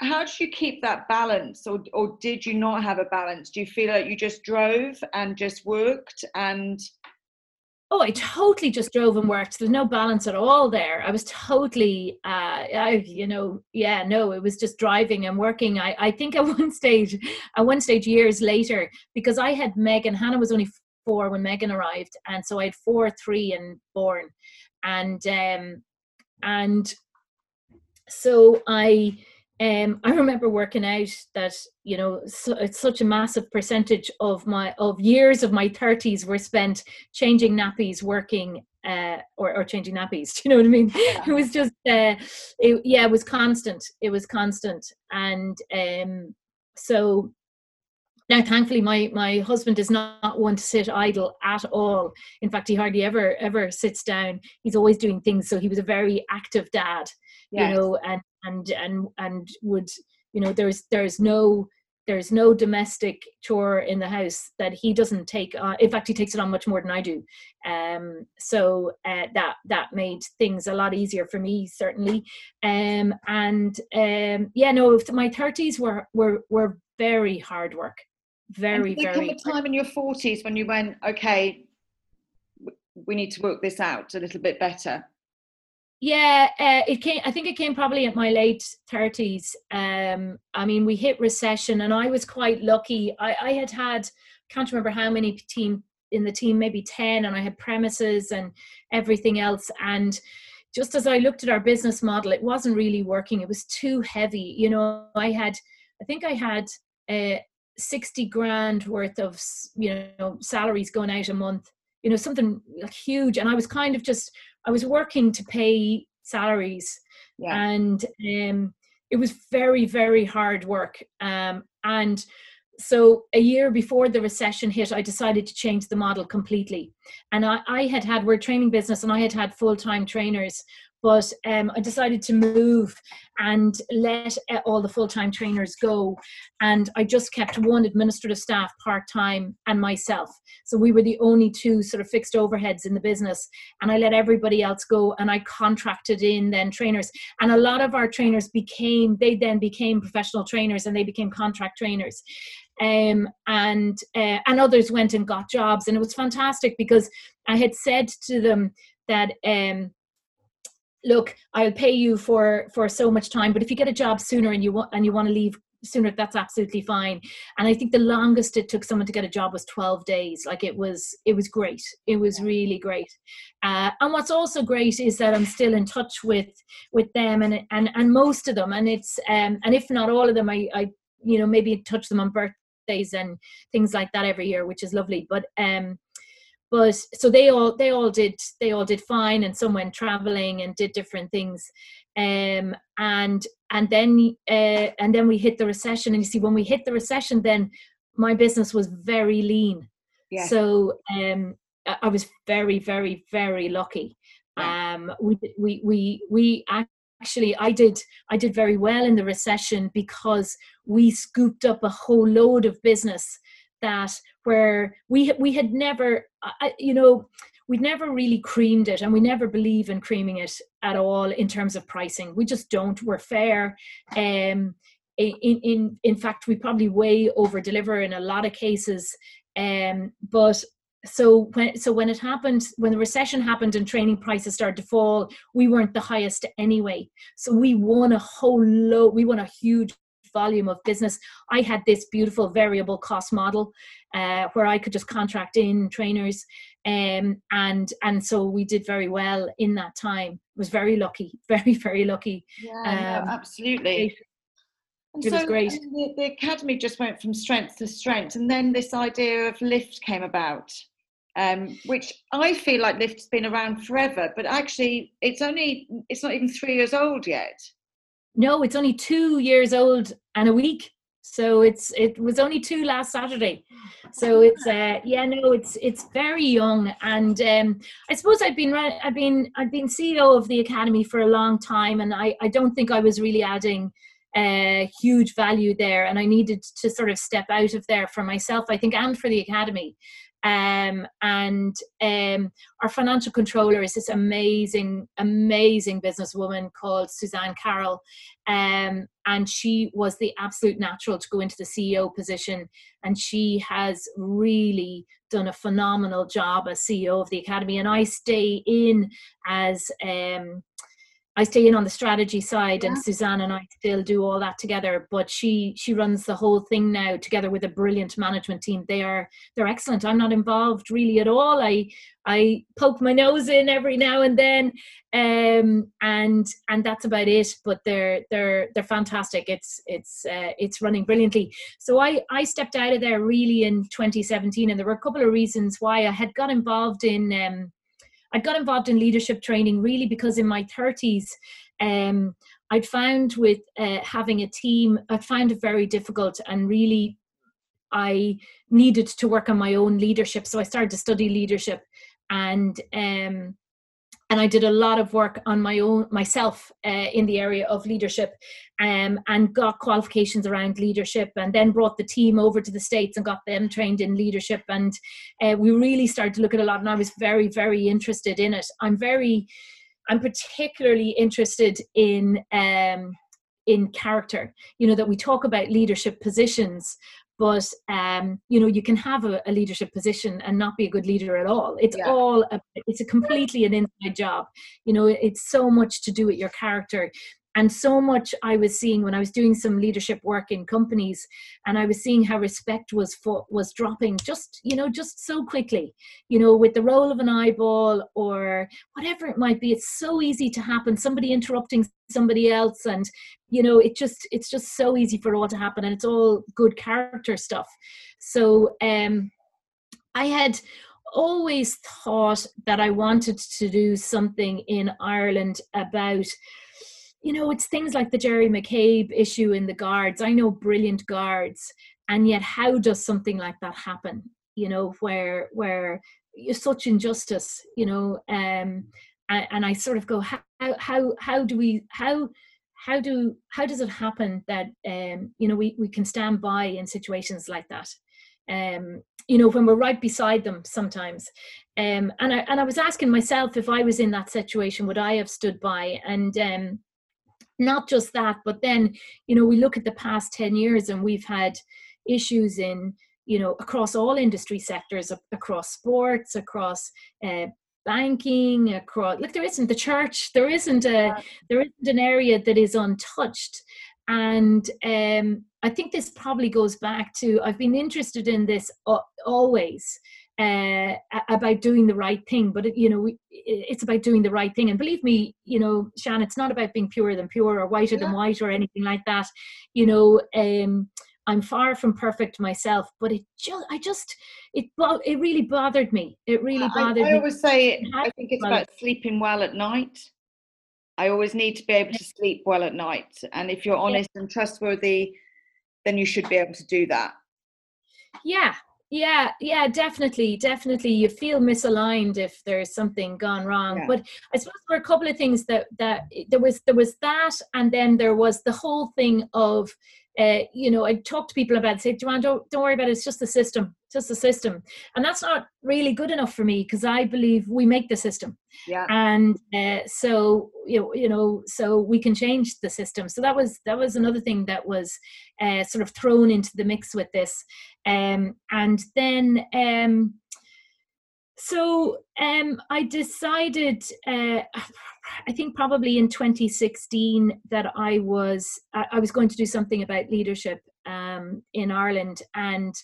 how did you keep that balance or, or did you not have a balance? Do you feel like you just drove and just worked and oh i totally just drove and worked. There's no balance at all there. I was totally uh I, you know yeah no it was just driving and working. I i think at one stage at one stage years later because i had megan hannah was only four when megan arrived and so i had four three and born. And um and so i um, I remember working out that you know so it's such a massive percentage of my of years of my 30s were spent changing nappies, working uh, or, or changing nappies. Do you know what I mean? Yeah. It was just uh, it, yeah, it was constant. It was constant, and um, so now thankfully my my husband is not one to sit idle at all. In fact he hardly ever ever sits down. He's always doing things. So he was a very active dad yes. you know and and and and would you know there's there's no there's no domestic chore in the house that he doesn't take on. In fact he takes it on much more than i do. Um, so uh, that that made things a lot easier for me certainly. Um, and um, yeah no my 30s were were were very hard work very and very come a time in your 40s when you went okay we need to work this out a little bit better yeah, uh, it came. I think it came probably at my late thirties. Um, I mean, we hit recession, and I was quite lucky. I, I had had can't remember how many team in the team, maybe ten, and I had premises and everything else. And just as I looked at our business model, it wasn't really working. It was too heavy. You know, I had, I think I had uh, sixty grand worth of you know salaries going out a month. You know, something like huge, and I was kind of just I was working to pay salaries, yeah. and um, it was very very hard work. Um, and so a year before the recession hit, I decided to change the model completely. And I, I had had we're a training business, and I had had full time trainers but um, I decided to move and let uh, all the full time trainers go. And I just kept one administrative staff part time and myself. So we were the only two sort of fixed overheads in the business. And I let everybody else go and I contracted in then trainers. And a lot of our trainers became, they then became professional trainers and they became contract trainers. Um, and uh, and others went and got jobs and it was fantastic because I had said to them that um, look i'll pay you for for so much time but if you get a job sooner and you want and you want to leave sooner that's absolutely fine. And i think the longest it took someone to get a job was 12 days. Like it was it was great. It was really great. Uh, and what's also great is that i'm still in touch with with them and and and most of them. And it's um and if not all of them i i you know maybe touch them on birthdays and things like that every year which is lovely. But um but so they all they all did they all did fine and some went traveling and did different things um, and and then uh, and then we hit the recession and you see when we hit the recession then my business was very lean yeah. so um, i was very very very lucky yeah. um, we we we we actually i did i did very well in the recession because we scooped up a whole load of business that where we we had never you know we'd never really creamed it and we never believe in creaming it at all in terms of pricing. We just don't. We're fair. Um in in in fact we probably way over deliver in a lot of cases. Um but so when so when it happened when the recession happened and training prices started to fall we weren't the highest anyway. So we won a whole load we won a huge volume of business. I had this beautiful variable cost model uh, where I could just contract in trainers, um, and and so we did very well in that time. was very lucky, very very lucky. Yeah, um, absolutely. And it so was great. The, the academy just went from strength to strength, and then this idea of lift came about. Um, which I feel like Lift's been around forever, but actually it's only it's not even three years old yet. No, it's only two years old and a week. So it's it was only two last Saturday. So it's uh yeah no it's it's very young and um I suppose I've been I've been I've been CEO of the academy for a long time and I I don't think I was really adding uh, huge value there and I needed to sort of step out of there for myself I think and for the academy Um, and um, our financial controller is this amazing, amazing businesswoman called Suzanne Carroll. Um, and she was the absolute natural to go into the CEO position. And she has really done a phenomenal job as CEO of the Academy. And I stay in as um, I stay in on the strategy side, yeah. and Suzanne and I still do all that together. But she she runs the whole thing now together with a brilliant management team. They are they're excellent. I'm not involved really at all. I I poke my nose in every now and then, um, and and that's about it. But they're they're they're fantastic. It's it's uh, it's running brilliantly. So I I stepped out of there really in 2017, and there were a couple of reasons why I had got involved in. Um, I got involved in leadership training really because in my 30s, um, I'd found with uh, having a team, I'd found it very difficult and really I needed to work on my own leadership. So I started to study leadership and um, and I did a lot of work on my own myself uh, in the area of leadership, um, and got qualifications around leadership, and then brought the team over to the states and got them trained in leadership, and uh, we really started to look at a lot, and I was very very interested in it. I'm very, I'm particularly interested in. Um, in character you know that we talk about leadership positions but um, you know you can have a, a, leadership position and not be a good leader at all. It's yeah. all a, it's a completely an inside job. You know it's so much to do with your character and so much i was seeing when i was doing some leadership work in companies and i was seeing how respect was for, was dropping just you know just so quickly you know with the roll of an eyeball or whatever it might be. It's so easy to happen somebody interrupting somebody else and you know it just it's just so easy for all to happen and it's all good character stuff. So um i had always thought that i wanted to do something in ireland about you know, it's things like the Jerry McCabe issue in the guards. I know brilliant guards, and yet how does something like that happen? You know, where where such injustice, you know, um, and, and I sort of go, how how how do we how how do how does it happen that um, you know we we can stand by in situations like that? Um, you know, when we're right beside them sometimes. Um, and I and I was asking myself if I was in that situation, would I have stood by? And um, not just that but then you know we look at the past 10 years and we've had issues in you know across all industry sectors across sports across uh, banking across like there isn't the church there isn't a there isn't an area that is untouched. And um, i think this probably goes back to i've been interested in this always uh, about doing the right thing. But it, you know, it's about doing the right thing. And believe me, you know, Shan, it's not about being purer than pure or whiter yeah. than white or anything like that. You know, um, I'm far from perfect myself, but it just, I just, it, it really bothered me. It really bothered I, I me. I always say, I think it's about sleeping well at night. I always need to be able to sleep well at night. And if you're honest yeah. and trustworthy, then you should be able to do that. Yeah, yeah yeah definitely definitely you feel misaligned if there's something gone wrong yeah. but i suppose there were a couple of things that that there was there was that and then there was the whole thing of uh, you know, I talk to people about, say, Joanne, don't, don't worry about it. It's just the system, just the system. And that's not really good enough for me because I believe we make the system. Yeah. And uh, so, you know, you know, so we can change the system. So that was, that was another thing that was uh, sort of thrown into the mix with this. Um, and then, um, so um, I decided, uh, I think probably in 2016 that I was I was going to do something about leadership um, in Ireland, and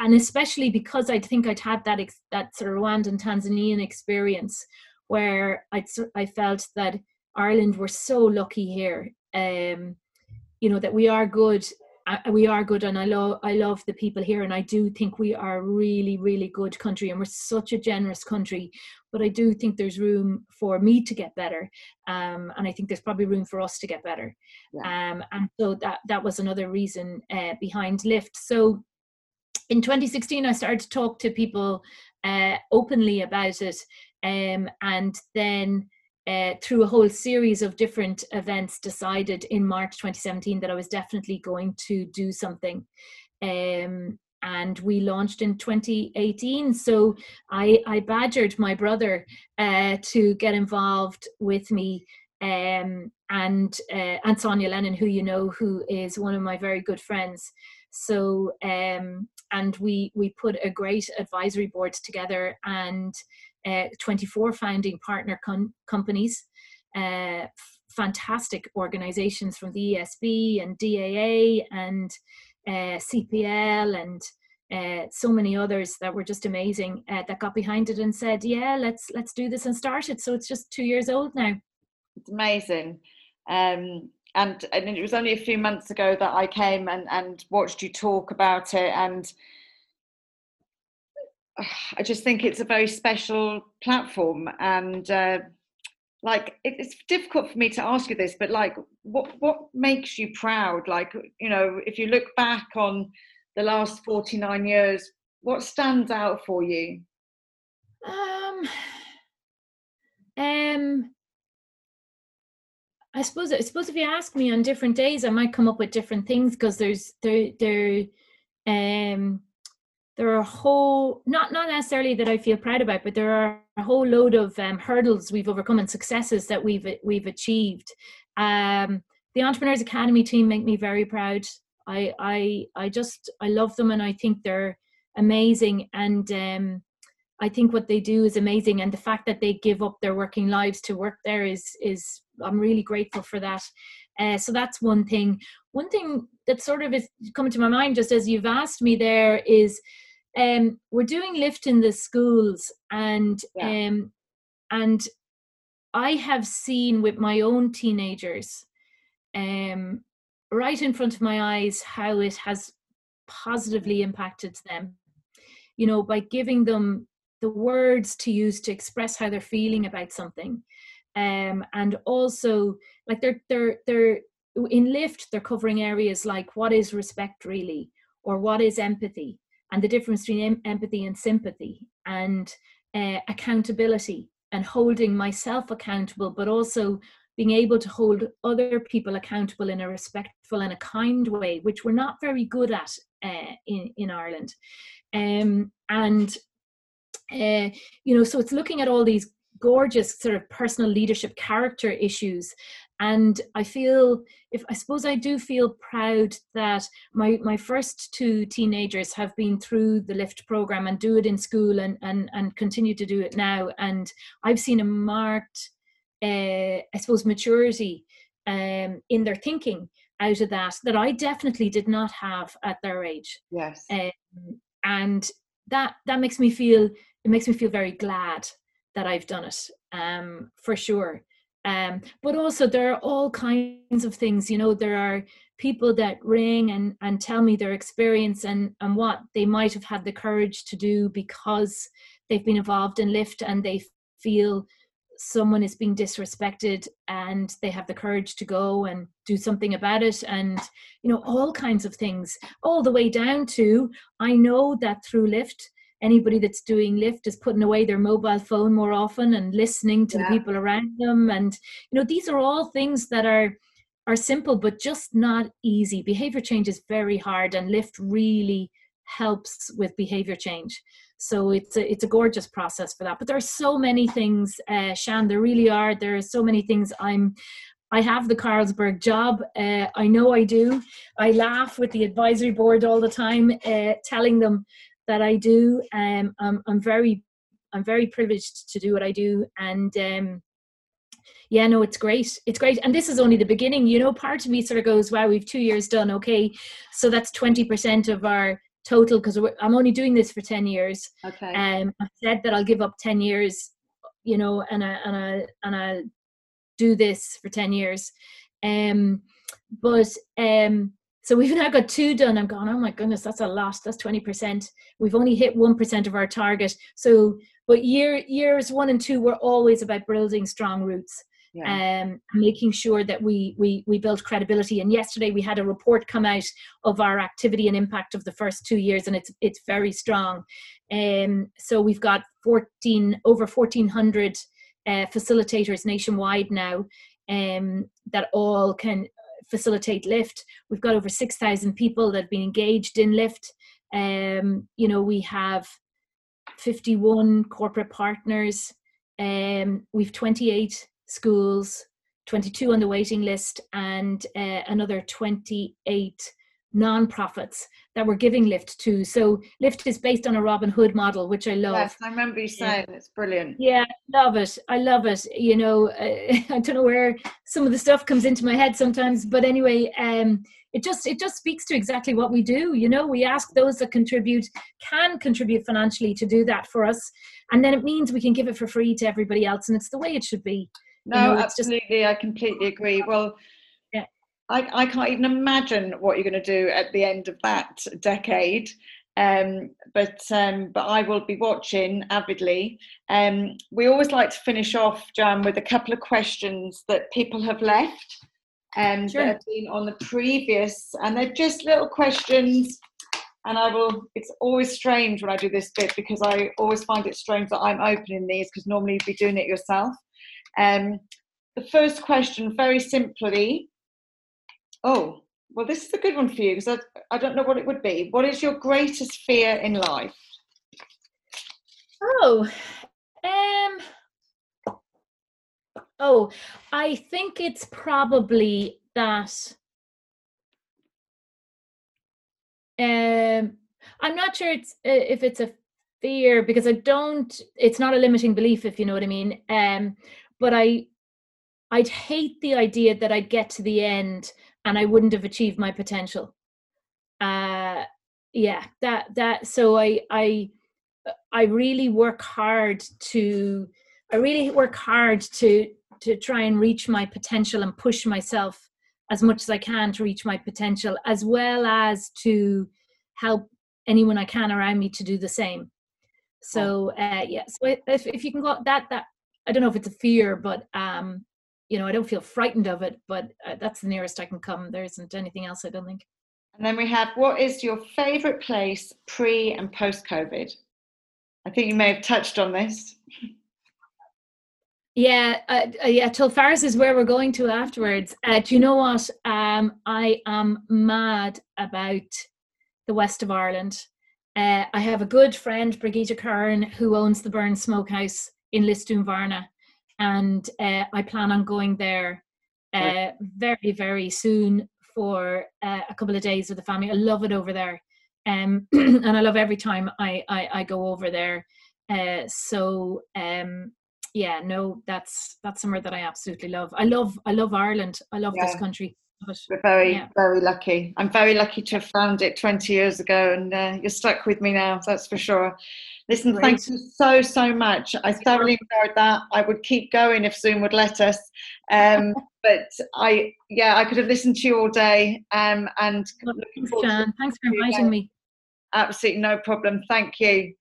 and especially because I think I'd had that ex- that sort of Rwandan Tanzanian experience where I I felt that Ireland were so lucky here, um, you know, that we are good we are good and I love I love the people here and I do think we are a really really good country and we're such a generous country but I do think there's room for me to get better um, and I think there's probably room for us to get better yeah. um, and so that that was another reason uh, behind lift so in 2016 I started to talk to people uh, openly about it um, and then uh, through a whole series of different events, decided in March 2017 that I was definitely going to do something. Um, and we launched in 2018. So I, I badgered my brother uh, to get involved with me. Um, and uh, and Sonia Lennon, who you know, who is one of my very good friends. So um, and we we put a great advisory board together and uh, 24 founding partner com- companies, uh, fantastic organizations from the ESB and DAA and uh, CPL and uh, so many others that were just amazing uh, that got behind it and said, "Yeah, let's let's do this and start it." So it's just two years old now. It's amazing, um, and and it was only a few months ago that I came and and watched you talk about it, and I just think it's a very special platform, and uh, like it, it's difficult for me to ask you this, but like, what what makes you proud? Like, you know, if you look back on the last forty nine years, what stands out for you? Um, um, I suppose I suppose if you ask me on different days, I might come up with different things because there's there there um there are a whole not not necessarily that I feel proud about, but there are a whole load of um, hurdles we've overcome and successes that we've we've achieved. Um, the Entrepreneurs Academy team make me very proud. I I I just I love them and I think they're amazing and um, I think what they do is amazing and the fact that they give up their working lives to work there is is I'm really grateful for that. Uh, so that's one thing. One thing that sort of is coming to my mind just as you've asked me there is um, we're doing lift in the schools and yeah. um, and I have seen with my own teenagers um, right in front of my eyes how it has positively impacted them you know by giving them the words to use to express how they're feeling about something. Um, and also like they're they're they're in lift they're covering areas like what is respect really or what is empathy and the difference between em- empathy and sympathy and uh, accountability and holding myself accountable but also being able to hold other people accountable in a respectful and a kind way which we're not very good at uh, in in Ireland. Um, and uh, you know so it's looking at all these gorgeous sort of personal leadership character issues. And i feel if i suppose i do feel proud that my my first two teenagers have been through the lift program and do it in school and and and continue to do it now. And i've seen a marked uh, i suppose maturity um, in their thinking out of that that i definitely did not have at their age. Yes. Um, and that that makes me feel it makes me feel very glad that I've done it um, for sure. Um, but also there are all kinds of things, you know, there are people that ring and, and tell me their experience and, and what they might have had the courage to do because they've been involved in lift and they feel someone is being disrespected and they have the courage to go and do something about it and you know all kinds of things. All the way down to i know that through lift anybody that's doing lift is putting away their mobile phone more often and listening to yeah. the people around them. And you know these are all things that are are simple but just not easy. Behavior change is very hard and lift really helps with behavior change so it's a it's a gorgeous process for that but there are so many things uh shan there really are there are so many things i'm I have the Carlsberg job. Uh, I know I do. I laugh with the advisory board all the time, uh, telling them that I do. Um, I'm, I'm very I'm very privileged to do what I do, and um, yeah, no, it's great. It's great, and this is only the beginning. You know, part of me sort of goes, "Wow, we've two years done. Okay, so that's twenty percent of our total because I'm only doing this for ten years. Okay, um, I've said that I'll give up ten years, you know, and I and I and I do this for ten years, um, but um, so we've now got two done. I'm going, oh my goodness, that's a lot. That's 20%. We've only hit 1% of our target. So, but year years one and two were always about building strong roots. Yeah. Um, making sure that we we we build credibility. And yesterday we had a report come out of our activity and impact of the first two years, and it's it's very strong. Um, so we've got 14 over 1,400 uh, facilitators nationwide now, um, that all can facilitate lift we've got over 6000 people that have been engaged in lift Um, you know, we have 51 corporate partners. Um, we've 28 schools, 22 on the waiting list, and uh, another 28 non-profits that we're giving lift to so lift is based on a robin hood model which i love. Yes i remember you saying yeah. it's brilliant. Yeah love it. I love it. You know uh, i don't know where some of the stuff comes into my head sometimes but anyway um it just it just speaks to exactly what we do you know? We ask those that contribute can contribute financially to do that for us and then it means we can give it for free to everybody else and it's the way it should be no you know, absolutely just, i completely agree well I, I can't even imagine what you're going to do at the end of that decade. Um, but um, but I will be watching avidly. Um, we always like to finish off, Jan, with a couple of questions that people have left and um, sure. that have been on the previous, and they're just little questions. And I will. It's always strange when I do this bit because I always find it strange that I'm opening these because normally you'd be doing it yourself. Um, the first question, very simply, Oh, well, this is a good one for you because I, I don't know what it would be. What is your greatest fear in life? Oh, um, oh, I think it's probably that. Um, I'm not sure it's uh, if it's a fear because I don't. It's not a limiting belief, if you know what I mean. Um, but I, I'd hate the idea that I'd get to the end and I wouldn't have achieved my potential. Uh, yeah, that that. So I I I really work hard to I really work hard to to try and reach my potential and push myself as much as I can to reach my potential, as well as to help anyone I can around me to do the same. So uh, yeah, so if if you can go that that I don't know if it's a fear, but um, you know, I don't feel frightened of it, but uh, that's the nearest I can come. There isn't anything else, I don't think. And then we have what is your favorite place pre and post COVID? I think you may have touched on this. Yeah, uh, uh, yeah. Tulfarris is where we're going to afterwards. Uh, do you know what? Um, I am mad about the west of Ireland. Uh, I have a good friend, Brigitte Kern, who owns the Burren Smokehouse in Lisdoonvarna, and uh, I plan on going there uh, very very soon for uh, a couple of days with the family. I love it over there, um, and I love every time I I, I go over there. Uh, so um, yeah, no, that's that's somewhere that I absolutely love. I love I love Ireland. I love yeah. this country. We're very, yeah. very lucky. I'm very lucky to have found it 20 years ago, and uh, you're stuck with me now, that's for sure. Listen, Great. thank you so, so much. I thoroughly enjoyed that. I would keep going if Zoom would let us. Um, but I, yeah, I could have listened to you all day. Um, and thanks, Jan. Thanks for inviting me. Absolutely no problem. Thank you.